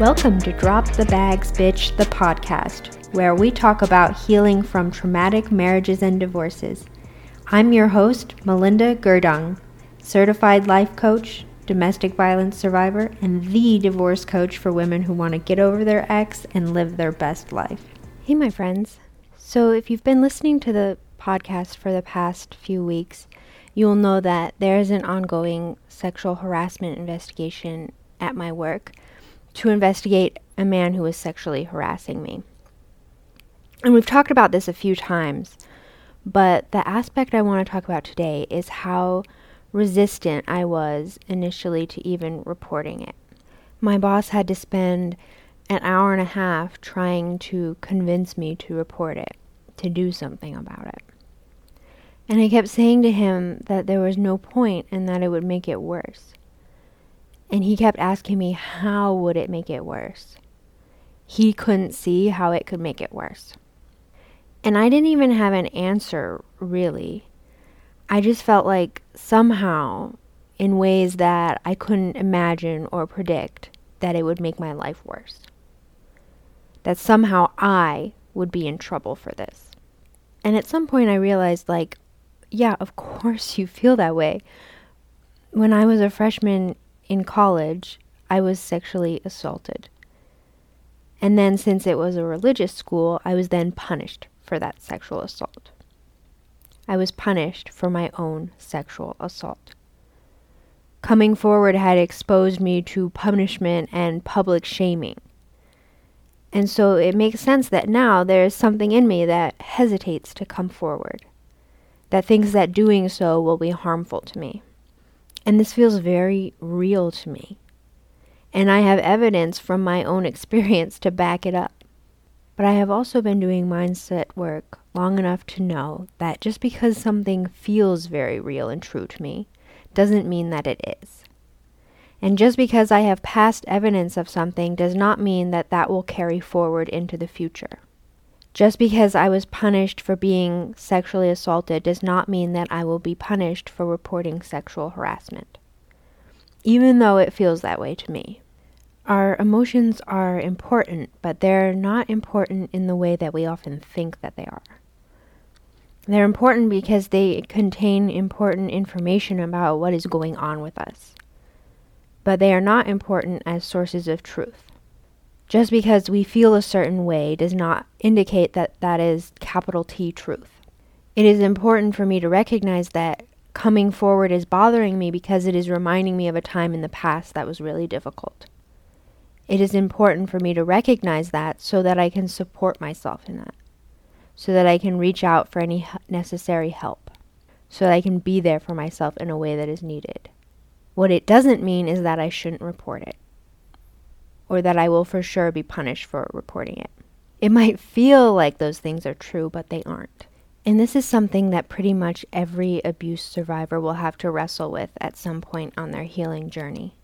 Welcome to Drop the Bags Bitch, the podcast, where we talk about healing from traumatic marriages and divorces. I'm your host, Melinda Gerdung, certified life coach, domestic violence survivor, and the divorce coach for women who want to get over their ex and live their best life. Hey, my friends. So, if you've been listening to the podcast for the past few weeks, you'll know that there is an ongoing sexual harassment investigation at my work to investigate a man who was sexually harassing me. And we've talked about this a few times, but the aspect I want to talk about today is how resistant I was initially to even reporting it. My boss had to spend an hour and a half trying to convince me to report it, to do something about it. And I kept saying to him that there was no point and that it would make it worse. And he kept asking me, how would it make it worse? He couldn't see how it could make it worse. And I didn't even have an answer, really. I just felt like somehow, in ways that I couldn't imagine or predict, that it would make my life worse. That somehow I would be in trouble for this. And at some point, I realized, like, yeah, of course you feel that way. When I was a freshman in college, I was sexually assaulted. And then, since it was a religious school, I was then punished for that sexual assault. I was punished for my own sexual assault. Coming forward had exposed me to punishment and public shaming. And so it makes sense that now there is something in me that hesitates to come forward, that thinks that doing so will be harmful to me. And this feels very real to me. And I have evidence from my own experience to back it up. But I have also been doing mindset work long enough to know that just because something feels very real and true to me doesn't mean that it is. And just because I have past evidence of something does not mean that that will carry forward into the future. Just because I was punished for being sexually assaulted does not mean that I will be punished for reporting sexual harassment, even though it feels that way to me. Our emotions are important, but they're not important in the way that we often think that they are. They're important because they contain important information about what is going on with us. But they are not important as sources of truth. Just because we feel a certain way does not indicate that that is capital T truth. It is important for me to recognize that coming forward is bothering me because it is reminding me of a time in the past that was really difficult. It is important for me to recognize that so that I can support myself in that, so that I can reach out for any necessary help, so that I can be there for myself in a way that is needed. What it doesn't mean is that I shouldn't report it or that I will for sure be punished for reporting it. It might feel like those things are true, but they aren't. And this is something that pretty much every abuse survivor will have to wrestle with at some point on their healing journey.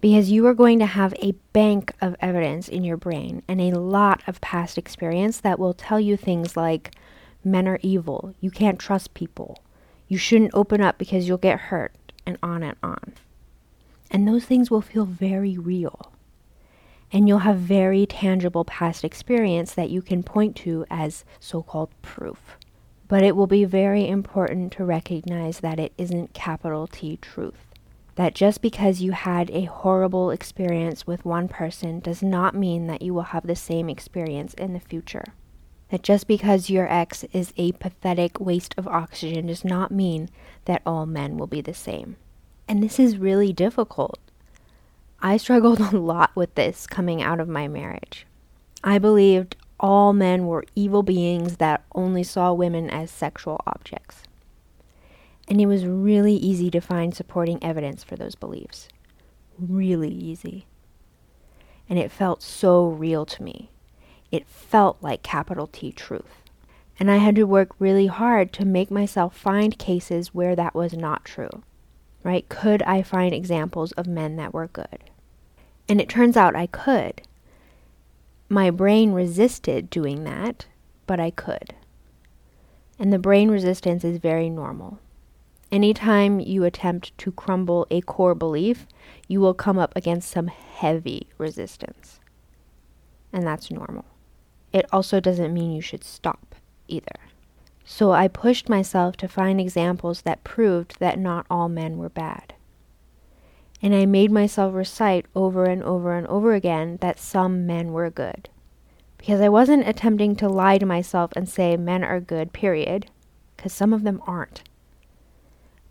Because you are going to have a bank of evidence in your brain and a lot of past experience that will tell you things like men are evil, you can't trust people, you shouldn't open up because you'll get hurt, and on and on. And those things will feel very real. And you'll have very tangible past experience that you can point to as so called proof. But it will be very important to recognize that it isn't capital T truth. That just because you had a horrible experience with one person does not mean that you will have the same experience in the future. That just because your ex is a pathetic waste of oxygen does not mean that all men will be the same. And this is really difficult. I struggled a lot with this coming out of my marriage. I believed all men were evil beings that only saw women as sexual objects. And it was really easy to find supporting evidence for those beliefs. Really easy. And it felt so real to me. It felt like capital T truth. And I had to work really hard to make myself find cases where that was not true right? Could I find examples of men that were good? And it turns out I could. My brain resisted doing that, but I could. And the brain resistance is very normal. Anytime you attempt to crumble a core belief, you will come up against some heavy resistance. And that's normal. It also doesn't mean you should stop either. So I pushed myself to find examples that proved that not all men were bad. And I made myself recite over and over and over again that some men were good. Because I wasn't attempting to lie to myself and say men are good, period, because some of them aren't.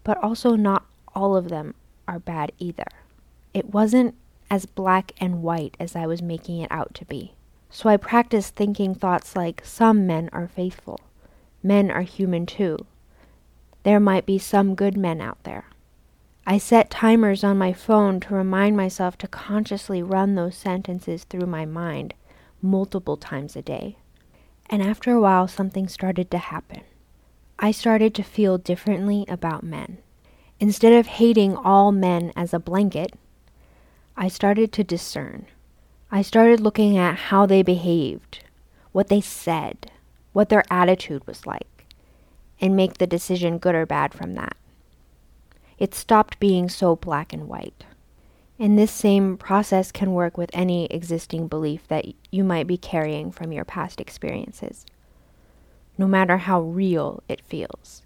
But also, not all of them are bad either. It wasn't as black and white as I was making it out to be. So I practiced thinking thoughts like some men are faithful, men are human too. There might be some good men out there. I set timers on my phone to remind myself to consciously run those sentences through my mind multiple times a day. And after a while, something started to happen. I started to feel differently about men. Instead of hating all men as a blanket, I started to discern. I started looking at how they behaved, what they said, what their attitude was like, and make the decision good or bad from that. It stopped being so black and white. And this same process can work with any existing belief that you might be carrying from your past experiences, no matter how real it feels.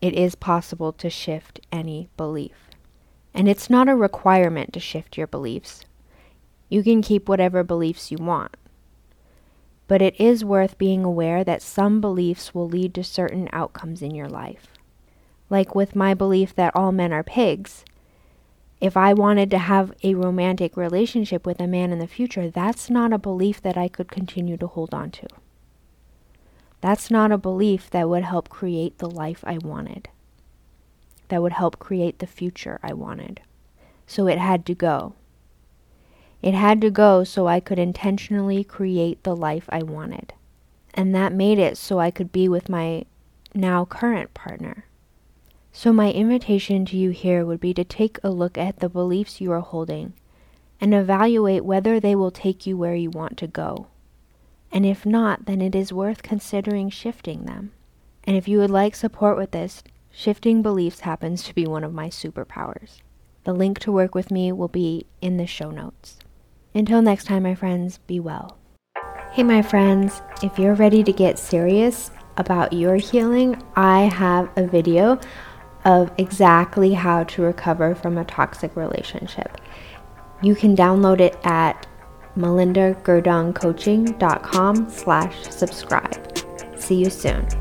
It is possible to shift any belief. And it's not a requirement to shift your beliefs. You can keep whatever beliefs you want. But it is worth being aware that some beliefs will lead to certain outcomes in your life. Like with my belief that all men are pigs, if I wanted to have a romantic relationship with a man in the future, that's not a belief that I could continue to hold on to. That's not a belief that would help create the life I wanted, that would help create the future I wanted. So it had to go. It had to go so I could intentionally create the life I wanted. And that made it so I could be with my now current partner. So, my invitation to you here would be to take a look at the beliefs you are holding and evaluate whether they will take you where you want to go. And if not, then it is worth considering shifting them. And if you would like support with this, shifting beliefs happens to be one of my superpowers. The link to work with me will be in the show notes. Until next time, my friends, be well. Hey, my friends, if you're ready to get serious about your healing, I have a video of exactly how to recover from a toxic relationship. You can download it at melindagerdungcoaching.com slash subscribe. See you soon.